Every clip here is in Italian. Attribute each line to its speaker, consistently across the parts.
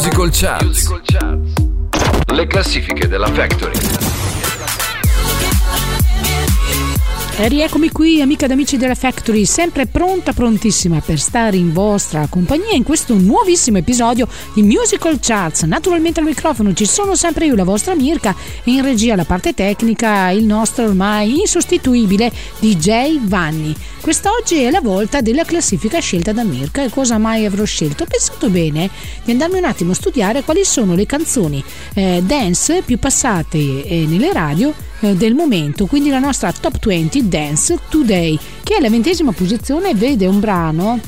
Speaker 1: Musical Charts. Le classifiche della Factory.
Speaker 2: E rieccomi qui, amica ed amici della Factory, sempre pronta, prontissima per stare in vostra compagnia in questo nuovissimo episodio di Musical Charts. Naturalmente al microfono ci sono sempre io, la vostra Mirka, e in regia la parte tecnica il nostro ormai insostituibile DJ Vanni. Quest'oggi è la volta della classifica scelta da Mirka. E cosa mai avrò scelto? Ho pensato bene di andarmi un attimo a studiare quali sono le canzoni eh, dance più passate eh, nelle radio eh, del momento, quindi la nostra top 20 Dance Today, che alla ventesima posizione vede un brano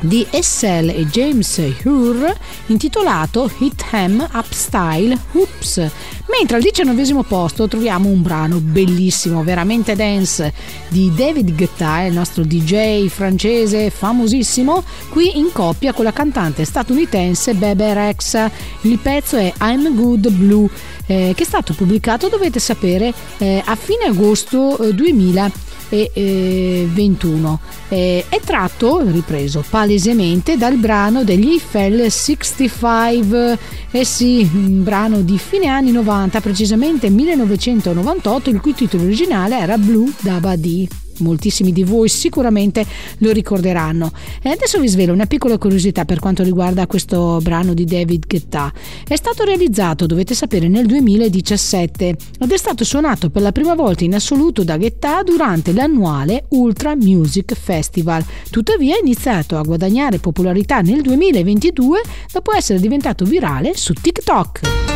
Speaker 2: di Essel e James Hur intitolato Hit Hem Up Style Hoops. Mentre al diciannovesimo posto troviamo un brano bellissimo veramente dance di David Guetta il nostro DJ francese famosissimo qui in coppia con la cantante statunitense Bebe Rex. Il pezzo è I'm Good Blue eh, che è stato pubblicato dovete sapere eh, a fine agosto eh, 2000 e 21. Eh, è tratto, ripreso palesemente, dal brano degli Eiffel 65, eh sì, un brano di fine anni 90, precisamente 1998, il cui titolo originale era Blue Dabadi moltissimi di voi sicuramente lo ricorderanno. E adesso vi svelo una piccola curiosità per quanto riguarda questo brano di David Guetta. È stato realizzato, dovete sapere, nel 2017 ed è stato suonato per la prima volta in assoluto da Guetta durante l'annuale Ultra Music Festival. Tuttavia ha iniziato a guadagnare popolarità nel 2022 dopo essere diventato virale su TikTok.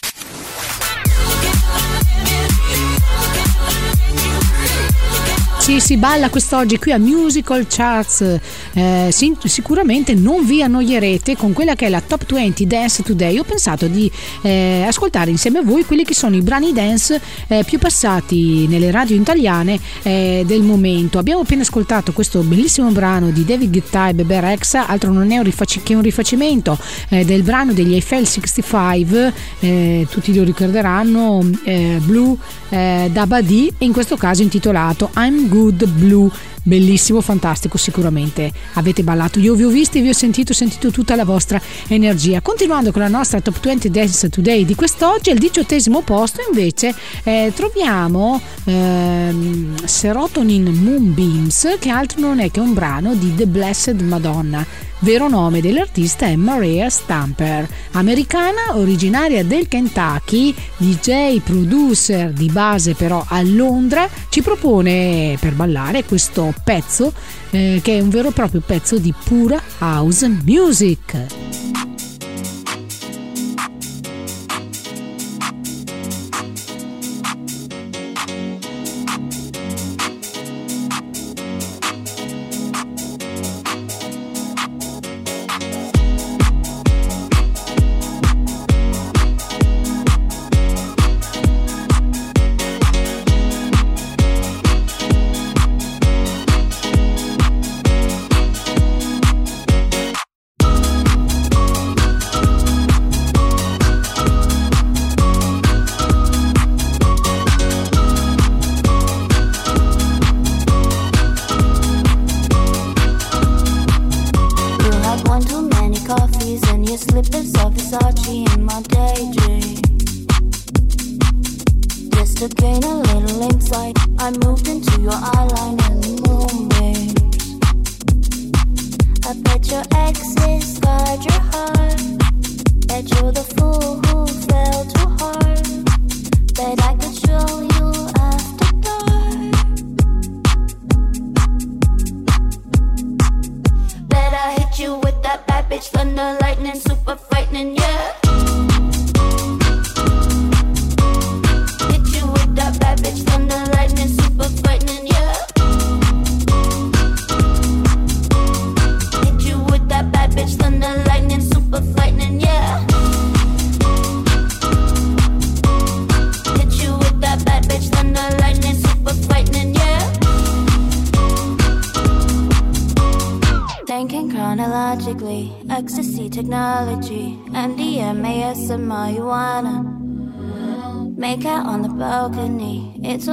Speaker 2: Sì, si balla quest'oggi qui a Musical Charts. Eh, sic- sicuramente non vi annoierete con quella che è la Top 20 Dance Today. Ho pensato di eh, ascoltare insieme a voi quelli che sono i brani dance eh, più passati nelle radio italiane eh, del momento. Abbiamo appena ascoltato questo bellissimo brano di David Guetta e Bebe Rex, altro non è un rifac- che un rifacimento eh, del brano degli Eiffel 65, eh, tutti lo ricorderanno, Blue eh, Dabadi, in questo caso intitolato I'm Good Blue bellissimo, fantastico, sicuramente avete ballato. Io vi ho visti, vi ho sentito, ho sentito tutta la vostra energia. Continuando con la nostra Top 20 Dance Today di quest'oggi, al diciottesimo posto invece eh, troviamo ehm, Serotonin Moonbeams, che altro non è che un brano di The Blessed Madonna Vero nome dell'artista è Maria Stamper, americana originaria del Kentucky, DJ producer di base però a Londra, ci propone per ballare questo pezzo eh, che è un vero e proprio pezzo di pura house music.
Speaker 3: Thunder, lightning, super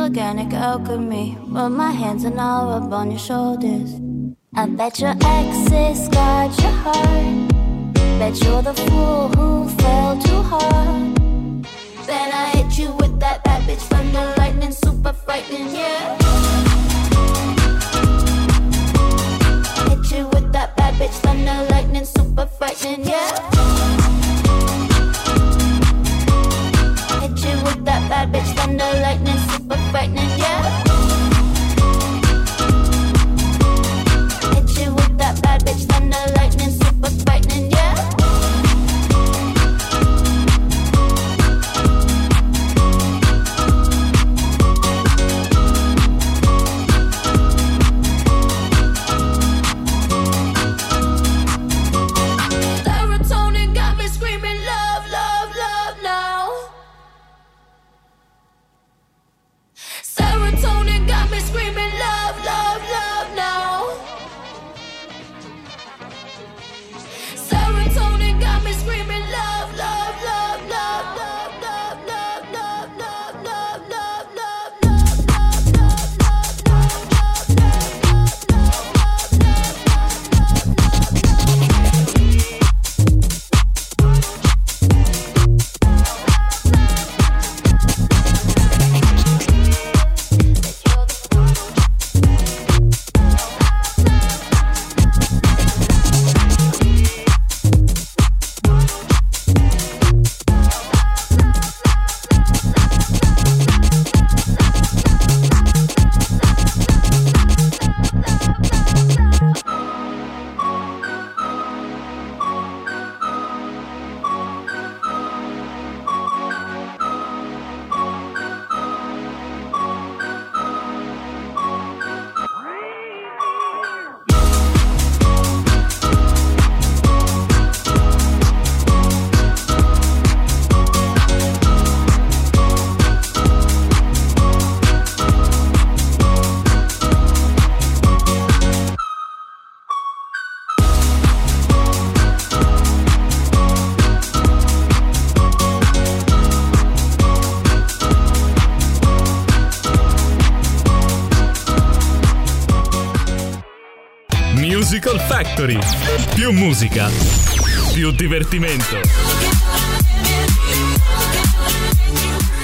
Speaker 3: organic alchemy. Put my hands and all up on your shoulders. I bet your exes got your heart. Bet you're the fool who fell too hard. Then I hit you with that bad bitch thunder lightning, super frightening, yeah. Hit you with that bad bitch thunder lightning, super frightening, yeah. Bad bitch thunder lightning, super frightening, yeah.
Speaker 4: Factory. Più musica, più divertimento.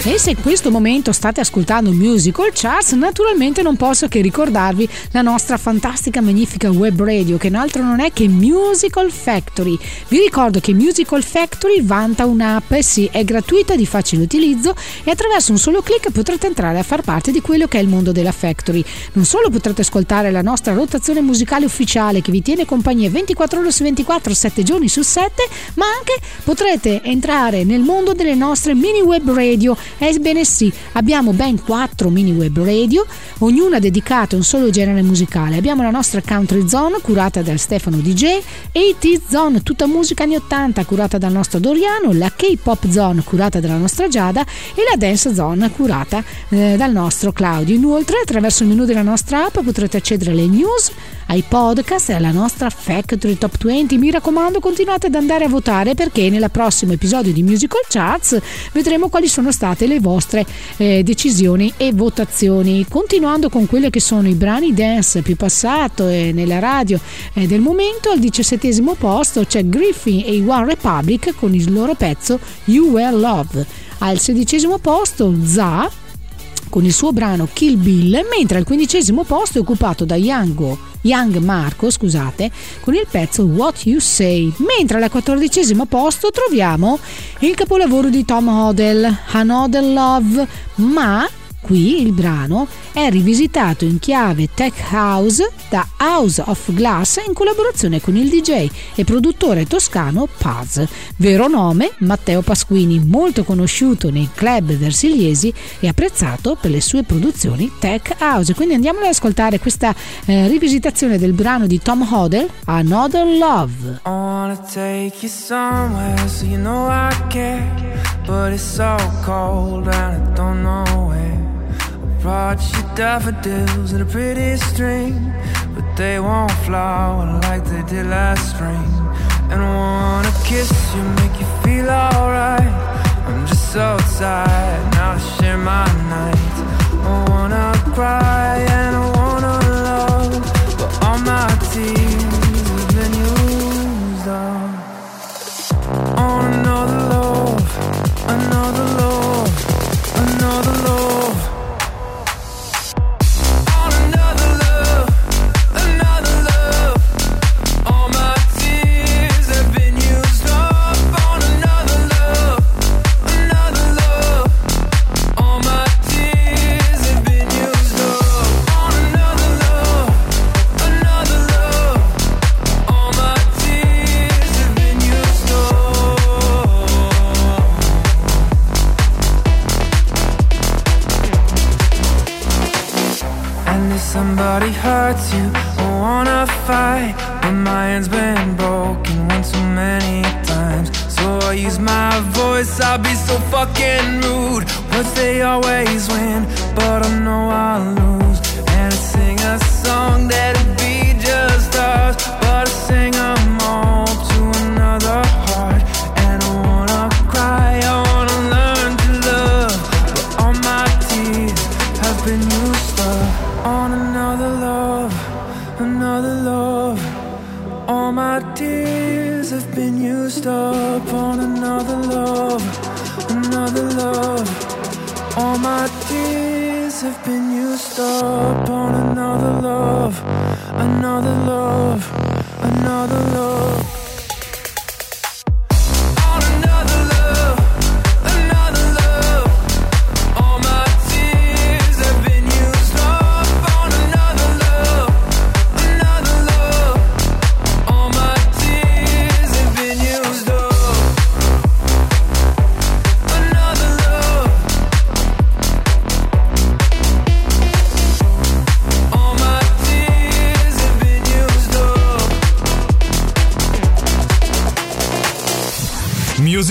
Speaker 2: E se in questo momento state ascoltando Musical Charts, naturalmente non posso che ricordarvi la nostra fantastica, magnifica web radio, che altro non è che Musical Factory. Vi ricordo che Musical Factory vanta un'app, sì, è gratuita, di facile utilizzo e attraverso un solo clic potrete entrare a far parte di quello che è il mondo della Factory. Non solo potrete ascoltare la nostra rotazione musicale ufficiale che vi tiene compagnia 24 ore su 24, 7 giorni su 7, ma anche potrete entrare nel mondo delle nostre mini web radio Ebbene sì, abbiamo ben quattro mini web radio, ognuna dedicata a un solo genere musicale. Abbiamo la nostra Country Zone curata da Stefano DJ, 80 Zone, tutta musica anni 80 curata dal nostro Doriano, la K-Pop Zone curata dalla nostra Giada e la Dance Zone curata eh, dal nostro Claudio. Inoltre, attraverso il menu della nostra app potrete accedere alle news, ai podcast e alla nostra Factory Top 20. Mi raccomando, continuate ad andare a votare perché nel prossimo episodio di Musical Charts vedremo quali sono state le vostre eh, decisioni e votazioni. Continuando con quelli che sono i brani dance più passato e nella radio eh, del momento, al diciassettesimo posto c'è Griffin e i One Republic con il loro pezzo You Were Love. Al sedicesimo posto Za con il suo brano Kill Bill, mentre al quindicesimo posto è occupato da Yango Young Marco, scusate, con il pezzo What You Say, mentre al quattordicesimo posto troviamo il capolavoro di Tom Hodel, Another Love, ma Qui il brano è rivisitato in chiave tech house da House of Glass in collaborazione con il DJ e produttore toscano Paz. Vero nome Matteo Pasquini, molto conosciuto nei club versigliesi e apprezzato per le sue produzioni tech house. Quindi andiamo ad ascoltare questa eh, rivisitazione del brano di Tom Hodel, Another Love. I wanna take you somewhere so you know I care, but it's so cold and I don't know where. Brought you daffodils and a pretty string, but they won't flower like they did last spring. And I wanna kiss you, make you feel alright. I'm just so tired now to share my night. I wanna cry and I wanna love, but all my tears love, another love, another love.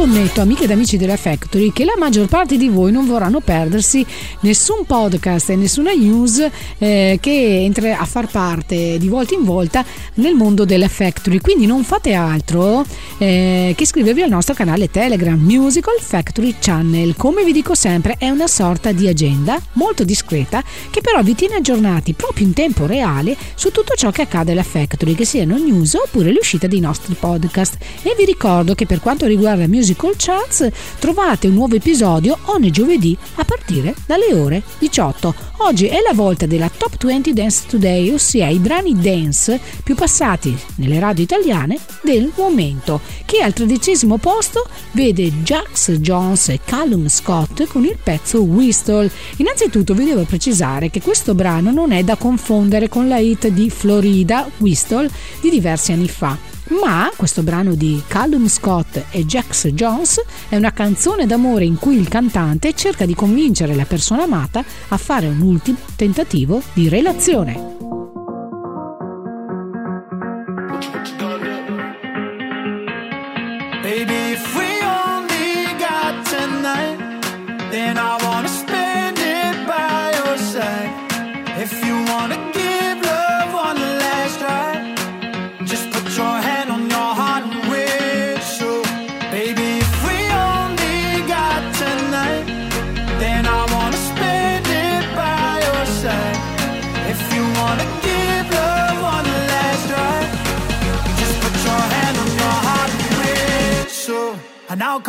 Speaker 5: Scommetto, amiche ed amici della Factory, che la maggior parte di voi non vorranno perdersi nessun podcast e nessuna news eh, che entra a far parte di volta in volta nel mondo della Factory. Quindi non fate altro eh, che iscrivervi al nostro canale Telegram Musical Factory Channel. Come vi dico sempre, è una sorta di agenda molto discreta che però vi tiene aggiornati proprio in tempo reale su tutto ciò che accade alla Factory, che siano news oppure le uscite dei nostri podcast. E vi ricordo che per quanto riguarda Musical Charts trovate un nuovo episodio ogni giovedì a partire dalle ore 18. Oggi è la volta della Top 20 Dance Today, ossia i brani dance più passati nelle radio italiane del momento, che al tredicesimo posto vede Jax Jones e Callum Scott con il pezzo Whistle. Innanzitutto vi devo precisare che questo brano non è da confondere con la hit di Florida, Whistle, di diversi anni fa ma questo brano di Callum Scott e Jax Jones è una canzone d'amore in cui il cantante cerca di convincere la persona amata a fare un ultimo tentativo di relazione.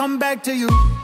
Speaker 5: Come back to you.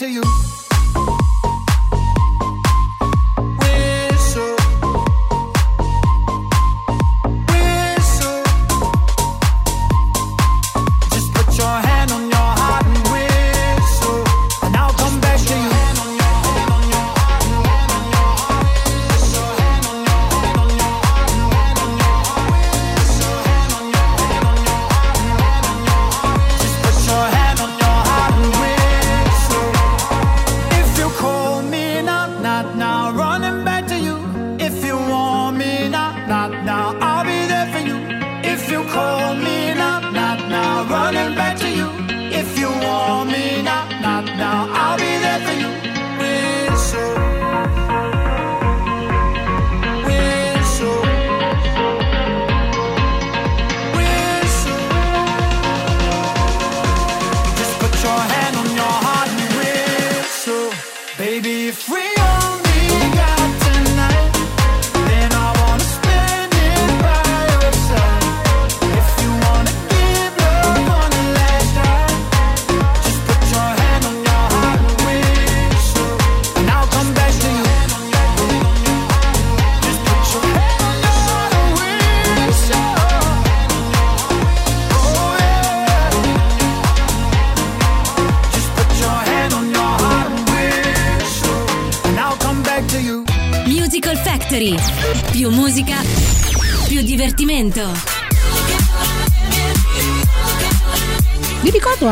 Speaker 5: To you.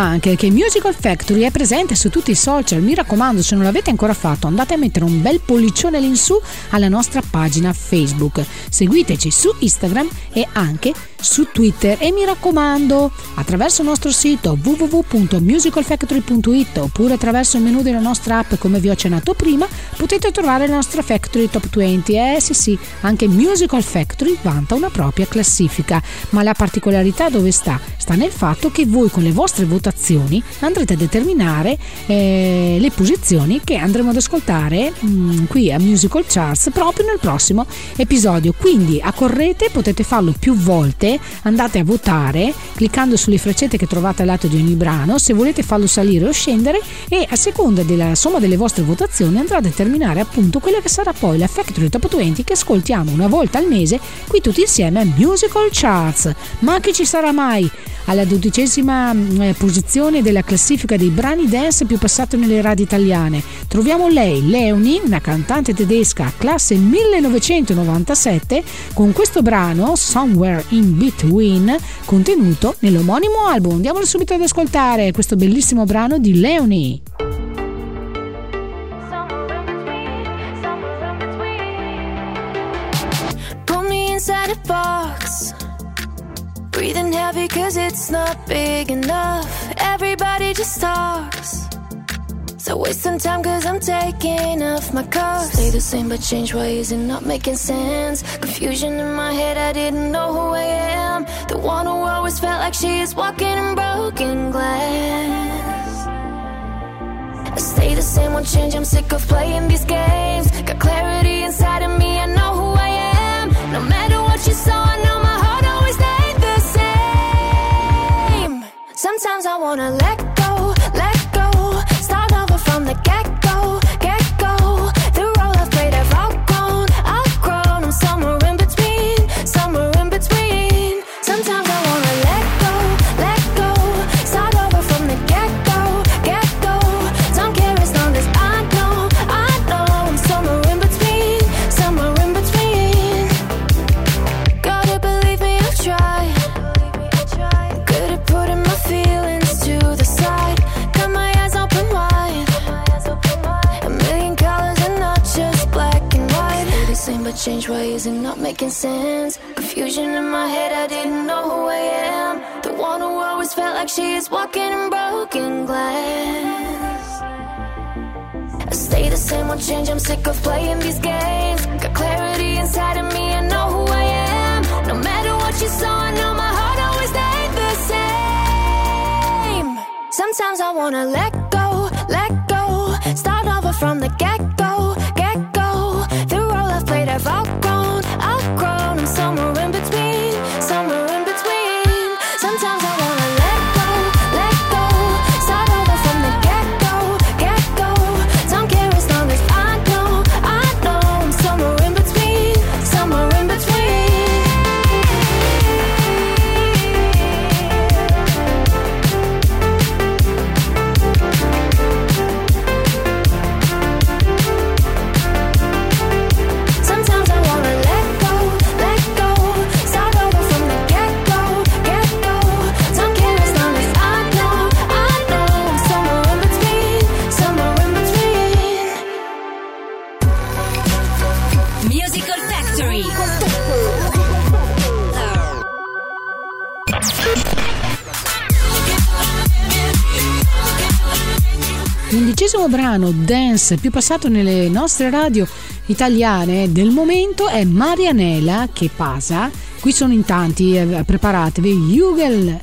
Speaker 5: Anche che Musical Factory è presente su tutti i social. Mi raccomando, se non l'avete ancora fatto, andate a mettere un bel pollicione all'insù alla nostra pagina Facebook. Seguiteci su Instagram e anche su Twitter e mi raccomando attraverso il nostro sito www.musicalfactory.it oppure attraverso il menu della nostra app come vi ho accennato prima potete trovare la nostra Factory Top 20 eh sì sì anche Musical Factory vanta una propria classifica ma la particolarità dove sta? sta nel fatto che voi con le
Speaker 2: vostre votazioni andrete a determinare eh, le posizioni che andremo ad ascoltare mh, mm, qui a Musical Charts proprio nel prossimo episodio. Quindi accorrete, potete farlo più volte, andate a votare cliccando sulle freccette che trovate al lato di ogni brano, se volete farlo salire o scendere e a seconda della somma delle vostre votazioni andrà a determinare appunto quella che sarà poi la Factory Top 20 che ascoltiamo una volta al mese qui tutti insieme a Musical Charts. Ma che ci sarà mai? alla dodicesima mm, posizione della classifica dei brani dance più passati nelle radio italiane. Troviamo lei, Leonie, una cantante tedesca classe 1997, con questo brano Somewhere in Between contenuto nell'omonimo album. Andiamolo subito ad ascoltare questo bellissimo brano di Leonie. inside a box Breathing heavy cause it's not big enough. Everybody just talks. So waste some time cause I'm taking off my cuffs. Stay the same but change ways and not making sense. Confusion in my head, I didn't know who I am. The one who always felt like she is walking in broken glass. I stay the same, won't change. I'm sick of playing these games. Got clarity inside of me, I know who I am. No matter what you saw, I know my heart always stayed the same Sometimes I wanna let go, from the get won't change. I'm sick of playing these games. Got clarity inside of me, I know who I am. No matter what you saw, I know my heart always stayed the same. Sometimes I wanna let L'undicesimo brano dance più passato nelle nostre radio italiane del momento è Marianela che pasa. Qui sono in tanti, eh, preparatevi. Jugel,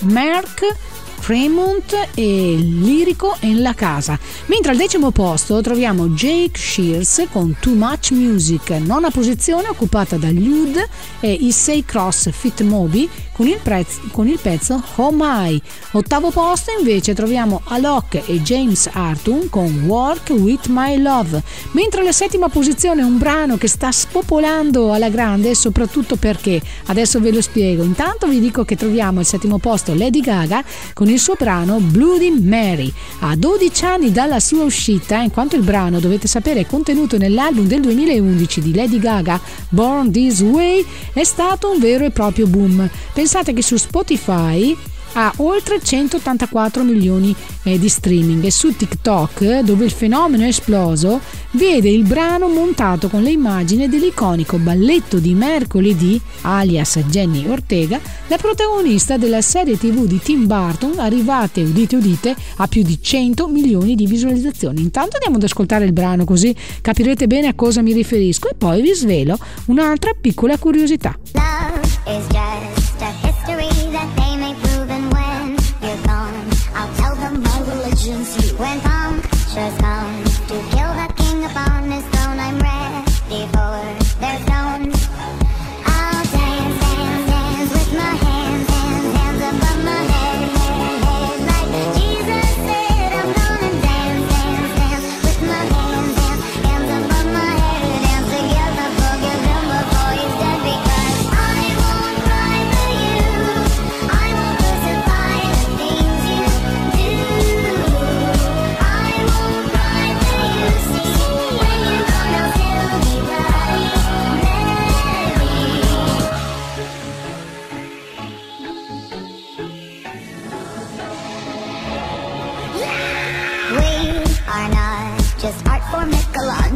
Speaker 2: Merck, Cremont e Lirico in la casa. Mentre al decimo posto troviamo Jake Shears con Too Much Music, nona posizione occupata da Lude e Issei Cross Fit Moby con il, prez- con il pezzo Oh My. Ottavo posto invece troviamo Alok e James Arthur con Work With My Love. Mentre alla settima posizione un brano che sta spopolando alla grande, soprattutto perché adesso ve lo spiego. Intanto vi dico che troviamo al settimo posto Lady Gaga con il suo brano Bloody Mary. A 12 anni dalla sua uscita, in quanto il brano, dovete sapere, è contenuto nell'album del 2011 di Lady Gaga, Born This Way, è stato un vero e proprio boom. Pensate che su Spotify ha oltre 184 milioni eh, di streaming e su TikTok, dove il fenomeno è esploso, vede il brano montato con le immagini dell'iconico balletto di mercoledì, alias Jenny Ortega, la protagonista della serie tv di Tim Burton, arrivate, udite udite, a più di 100 milioni di visualizzazioni. Intanto andiamo ad ascoltare il brano così capirete bene a cosa mi riferisco e poi vi svelo un'altra piccola curiosità.
Speaker 6: Love is just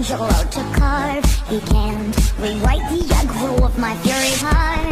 Speaker 6: angel out to carve. He can't rewrite the aggro of my fury heart.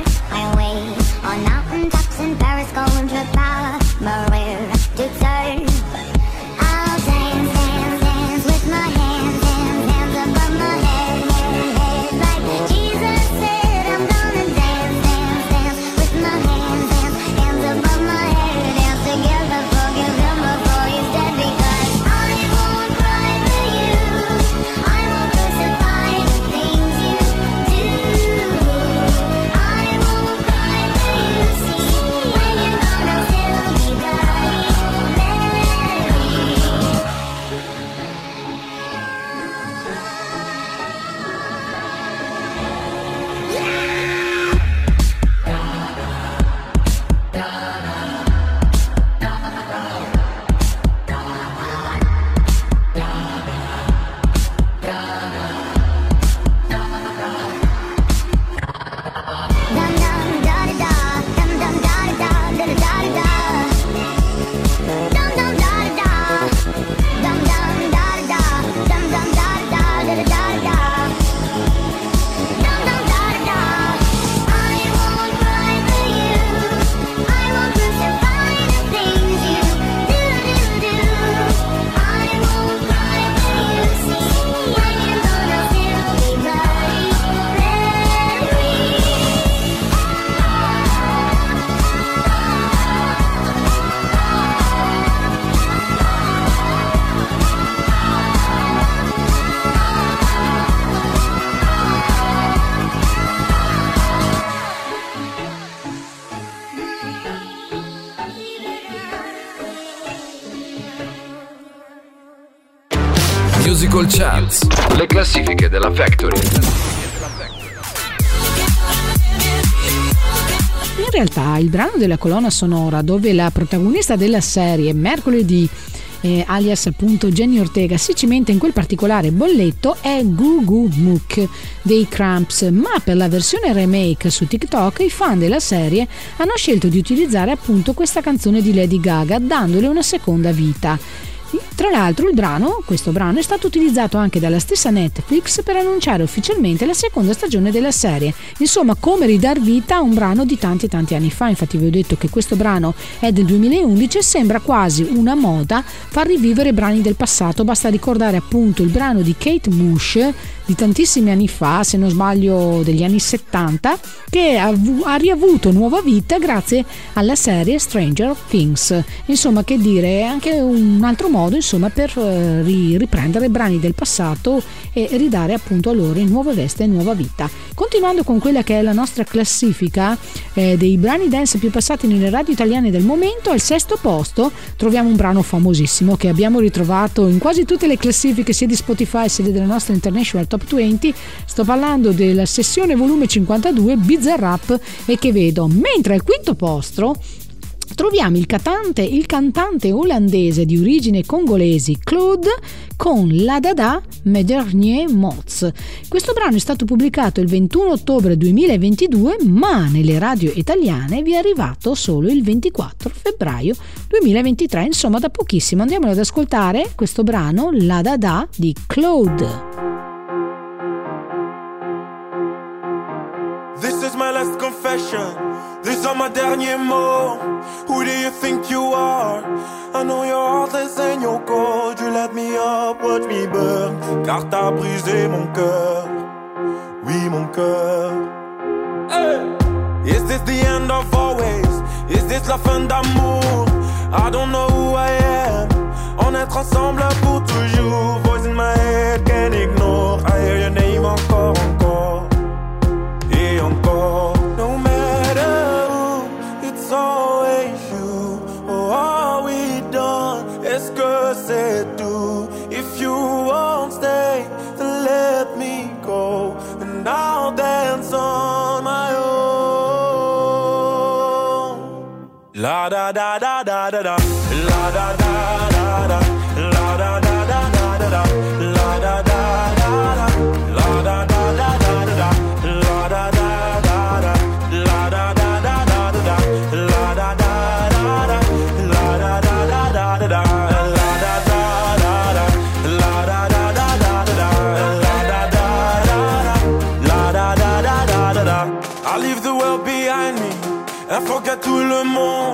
Speaker 1: Musical Charts. Le classifiche della Factory.
Speaker 2: In realtà il brano della colonna sonora dove la protagonista della serie mercoledì eh, alias appunto Jenny Ortega si cimenta in quel particolare bolletto è Goo Goo Mook dei Cramps ma per la versione remake su TikTok i fan della serie hanno scelto di utilizzare appunto questa canzone di Lady Gaga dandole una seconda vita tra l'altro il brano, questo brano, è stato utilizzato anche dalla stessa Netflix per annunciare ufficialmente la seconda stagione della serie. Insomma, come ridar vita a un brano di tanti tanti anni fa. Infatti vi ho detto che questo brano è del 2011 e sembra quasi una moda far rivivere brani del passato. Basta ricordare appunto il brano di Kate Bush di tantissimi anni fa, se non sbaglio degli anni 70, che ha, ha riavuto nuova vita grazie alla serie Stranger Things. Insomma, che dire, è anche un altro modo insomma, per eh, ri- riprendere brani del passato e ridare appunto a loro in nuova veste e nuova vita. Continuando con quella che è la nostra classifica eh, dei brani dance più passati nelle radio italiane del momento, al sesto posto troviamo un brano famosissimo che abbiamo ritrovato in quasi tutte le classifiche sia di Spotify sia della nostra International Top 20. Sto parlando della sessione volume 52 Bizarrap e che vedo mentre al quinto posto troviamo il cantante, il cantante olandese di origine congolesi Claude con La Dada Mes Derniers Mots. Questo brano è stato pubblicato il 21 ottobre 2022 ma nelle radio italiane vi è arrivato solo il 24 febbraio 2023, insomma da pochissimo. Andiamolo ad ascoltare questo brano La Dada di Claude.
Speaker 7: Confession. These my derniers mots. Who do you think you are? I know you're heartless and you're cold. You let me up, watch me burn. Car t'as brisé mon cœur. Oui, mon cœur. Hey! Is this the end of always? Is this la fin d'amour? I don't know who I am. En être ensemble pour toujours. Voice in my head, can't ignore. I hear your name encore. La da da da da da da. La da da da da. La da da da da da da. La da da da da. La da da da da da da. La da da da da. La da da da da da da. La da da da da. La da da da da da da. La da da da da. I leave the world behind me and forget tout le monde.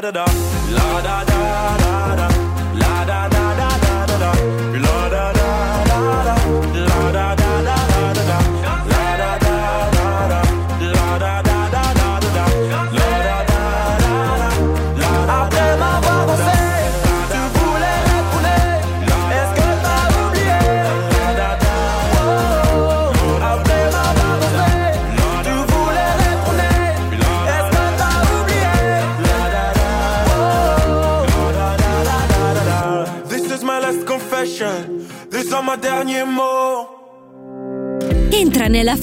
Speaker 7: Da da da. La da da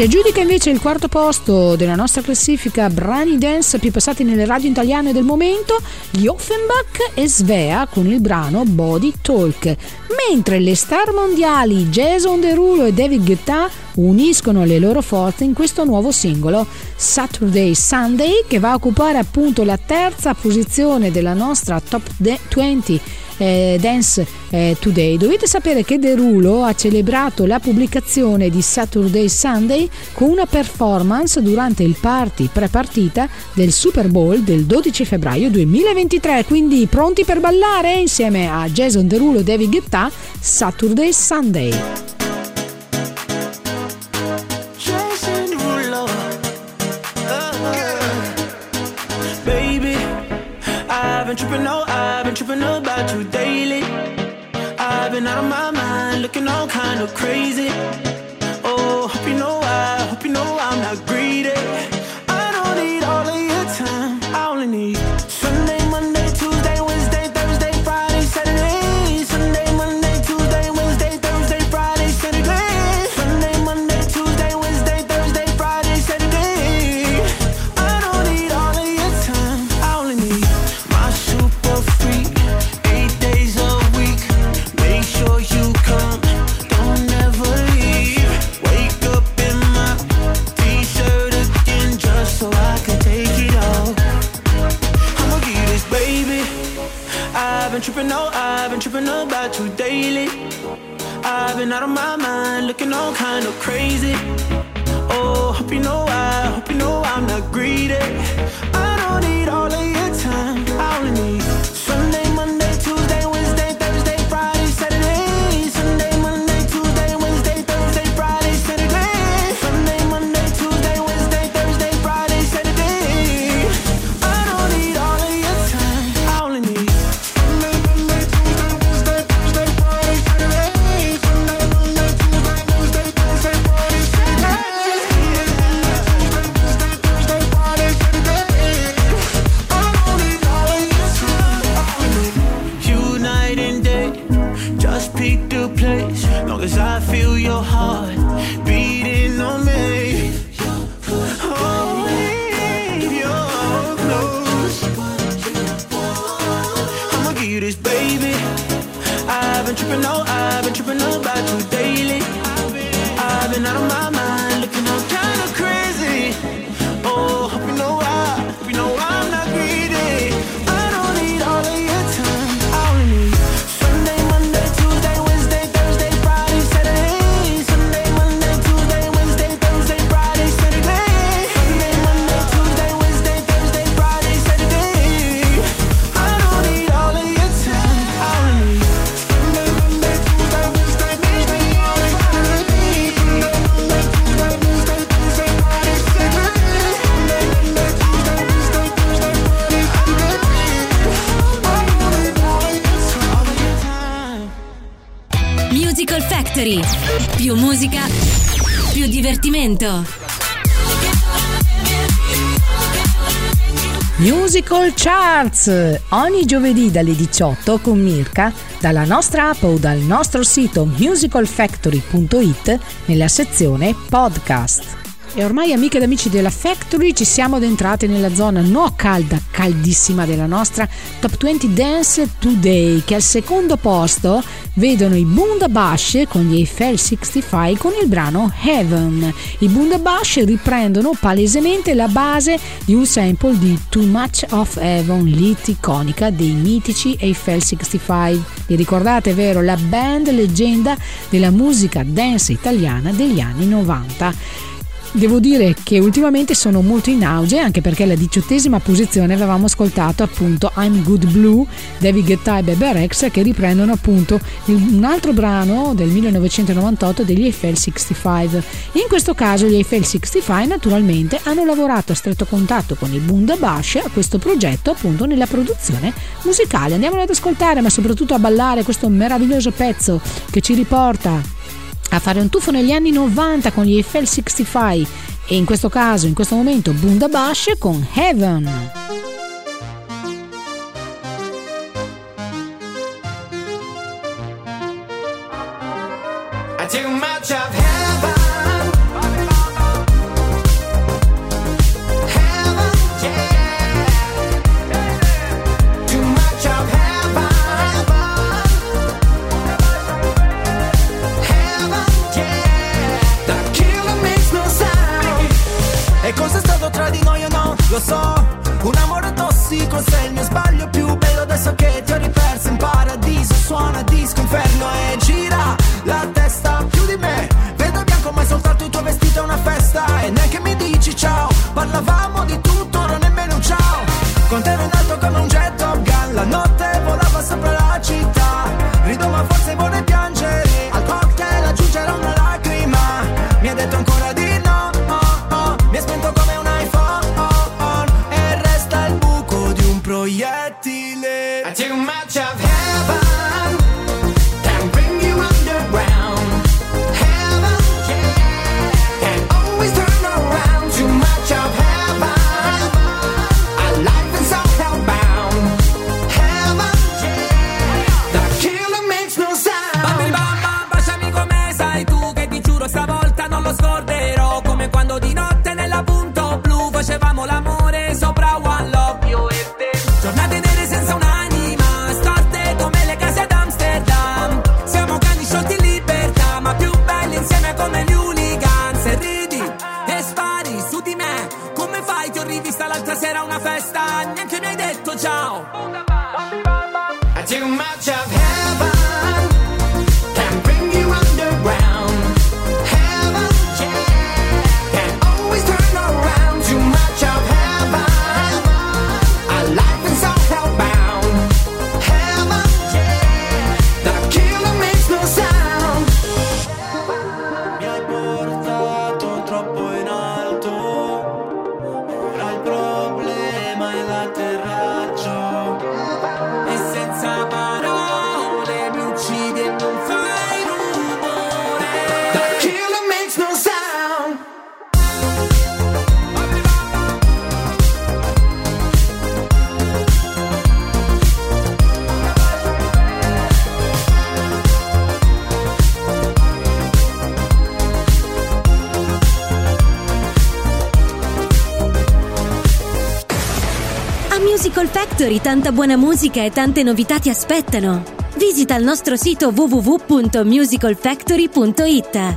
Speaker 2: Si aggiudica invece il quarto posto della nostra classifica brani dance più passati nelle radio italiane del momento, gli Offenbach e Svea con il brano Body Talk, mentre le star mondiali Jason Derulo e David Guetta uniscono le loro forze in questo nuovo singolo Saturday Sunday che va a occupare appunto la terza posizione della nostra top 20 eh, Dance eh, Today. Dovete sapere che Derulo ha celebrato la pubblicazione di Saturday Sunday con una performance durante il party pre-partita del Super Bowl del 12 febbraio 2023. Quindi pronti per ballare insieme a Jason Derulo e David Guetta Saturday Sunday.
Speaker 7: Been tripping, no, I've been tripping about you daily. I've been out of my mind, looking all kind of crazy. Oh, hope you know I, hope you know I'm not looking all kind of crazy.
Speaker 8: Factory. Più musica, più divertimento.
Speaker 2: Musical Charts ogni giovedì dalle 18 con Mirka dalla nostra app o dal nostro sito musicalfactory.it nella sezione podcast. E ormai amiche ed amici della Factory ci siamo addentrati nella zona no calda, caldissima della nostra Top 20 Dance Today che al secondo posto vedono i Bundabash con gli Eiffel 65 con il brano Heaven. I Bundabash riprendono palesemente la base di un sample di Too Much of Heaven, l'hit iconica dei mitici Eiffel 65. Vi ricordate, vero? La band leggenda della musica dance italiana degli anni 90. Devo dire che ultimamente sono molto in auge anche perché alla diciottesima posizione avevamo ascoltato appunto I'm Good Blue, David Guetta e Bebe Rex che riprendono appunto un altro brano del 1998 degli Eiffel 65. In questo caso gli Eiffel 65 naturalmente hanno lavorato a stretto contatto con il Bundabash a questo progetto appunto nella produzione musicale. Andiamolo ad ascoltare ma soprattutto a ballare questo meraviglioso pezzo che ci riporta a fare un tuffo negli anni 90 con gli Eiffel 65 e in questo caso, in questo momento, Bundabash con Heaven.
Speaker 5: Come quando di notte
Speaker 8: Factory tanta buona musica e tante novità ti aspettano. Visita il nostro sito www.musicalfactory.it.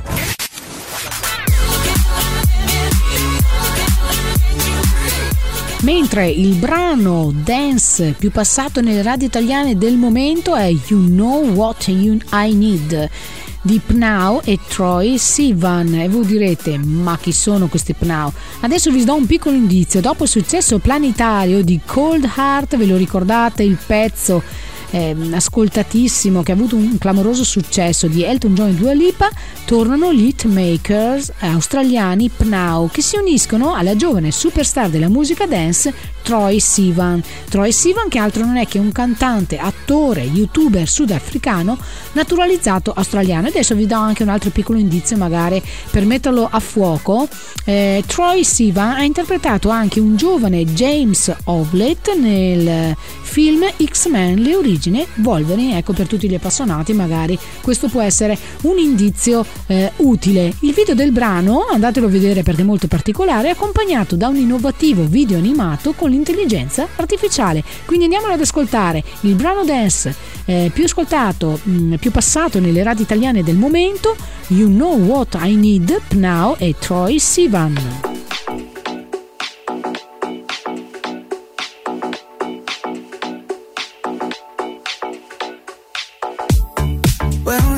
Speaker 2: Mentre il brano dance più passato nelle radio italiane del momento è You Know What You I Need di Pnau e Troy Sivan e voi direte ma chi sono questi Pnau? Adesso vi do un piccolo indizio, dopo il successo planetario di Cold Heart, ve lo ricordate il pezzo eh, ascoltatissimo che ha avuto un clamoroso successo di Elton John e Dua Lipa, tornano gli hitmakers australiani Pnau che si uniscono alla giovane superstar della musica dance Troy Sivan. Troy Sivan che altro non è che un cantante, attore, youtuber sudafricano naturalizzato australiano. Adesso vi do anche un altro piccolo indizio magari per metterlo a fuoco. Eh, Troy Sivan ha interpretato anche un giovane James Ovlet nel film X-Men Le origini Wolverine. Ecco per tutti gli appassionati magari questo può essere un indizio eh, utile. Il video del brano, andatelo a vedere perché è molto particolare, è accompagnato da un innovativo video animato con l'intelligenza artificiale. Quindi andiamolo ad ascoltare il brano dance eh, più ascoltato, mh, mm, più passato nelle radio italiane del momento, You Know What I Need, Now e Troy Sivan.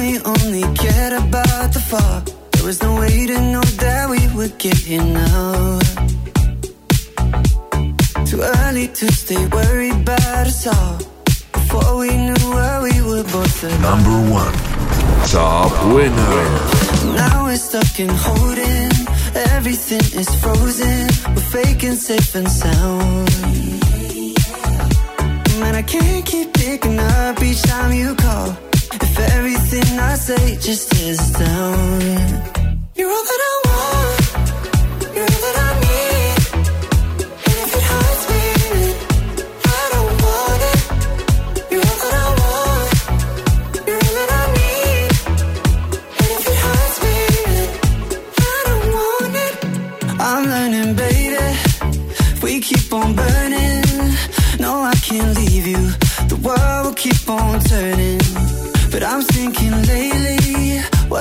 Speaker 9: We only cared about the fall, there was no way to know that we would get here now. Too early to stay worried about us all. Before we knew where we were both at.
Speaker 1: Number one. Top winner.
Speaker 9: Now we're stuck in holding. Everything is frozen. We're faking safe and sound. Man, I can't keep picking up each time you call. If everything I say just is down. You're all that I want. You're all that I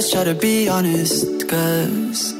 Speaker 9: just try to be honest, cause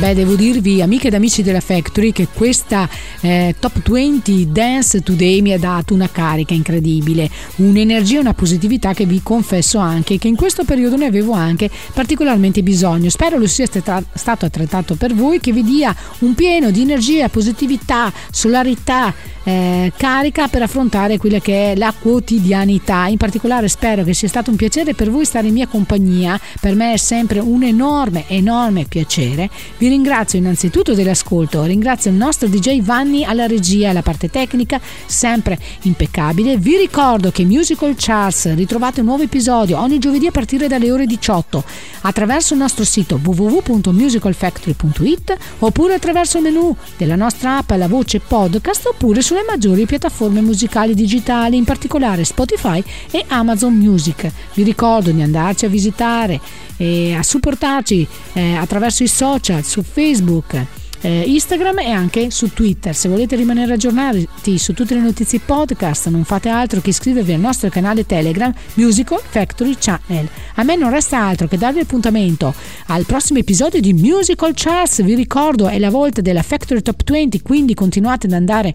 Speaker 2: Beh, devo dirvi, amiche ed amici della Factory, che questa eh, Top 20 Dance Today mi ha dato una carica incredibile, un'energia e una positività che vi confesso anche che in questo periodo ne avevo anche particolarmente bisogno. Spero lo sia stato altrettanto per voi, che vi dia un pieno di energia, positività, solarità, eh, carica per affrontare quella che è la quotidianità. In particolare spero che sia stato un piacere per voi stare in mia compagnia, per me è sempre un enorme, enorme piacere. Vi ringrazio innanzitutto dell'ascolto, ringrazio il nostro DJ Vanni alla regia e alla parte tecnica, sempre impeccabile. Vi ricordo che Musical Charts ritrovate un nuovo episodio ogni giovedì a partire dalle ore 18 attraverso il nostro sito www.musicalfactory.it oppure attraverso il menu della nostra app alla voce podcast oppure sulle maggiori piattaforme musicali digitali, in particolare Spotify e Amazon Music. Vi ricordo di andarci a visitare e a supportarci eh, attraverso i social su Facebook eh, Instagram e anche su Twitter. Se volete rimanere aggiornati su tutte le notizie podcast, non fate altro che iscrivervi al nostro canale Telegram Musical Factory Channel. A me non resta altro che darvi appuntamento al prossimo episodio di Musical Charts. Vi ricordo, è la volta della Factory Top 20, quindi continuate ad andare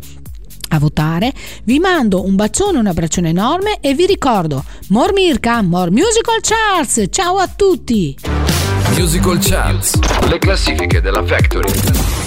Speaker 2: a votare. Vi mando un bacione, un abbraccione enorme e vi ricordo More Mirka, More Musical Charts. Ciao a tutti!
Speaker 1: Musical Charts, le classifiche della Factory.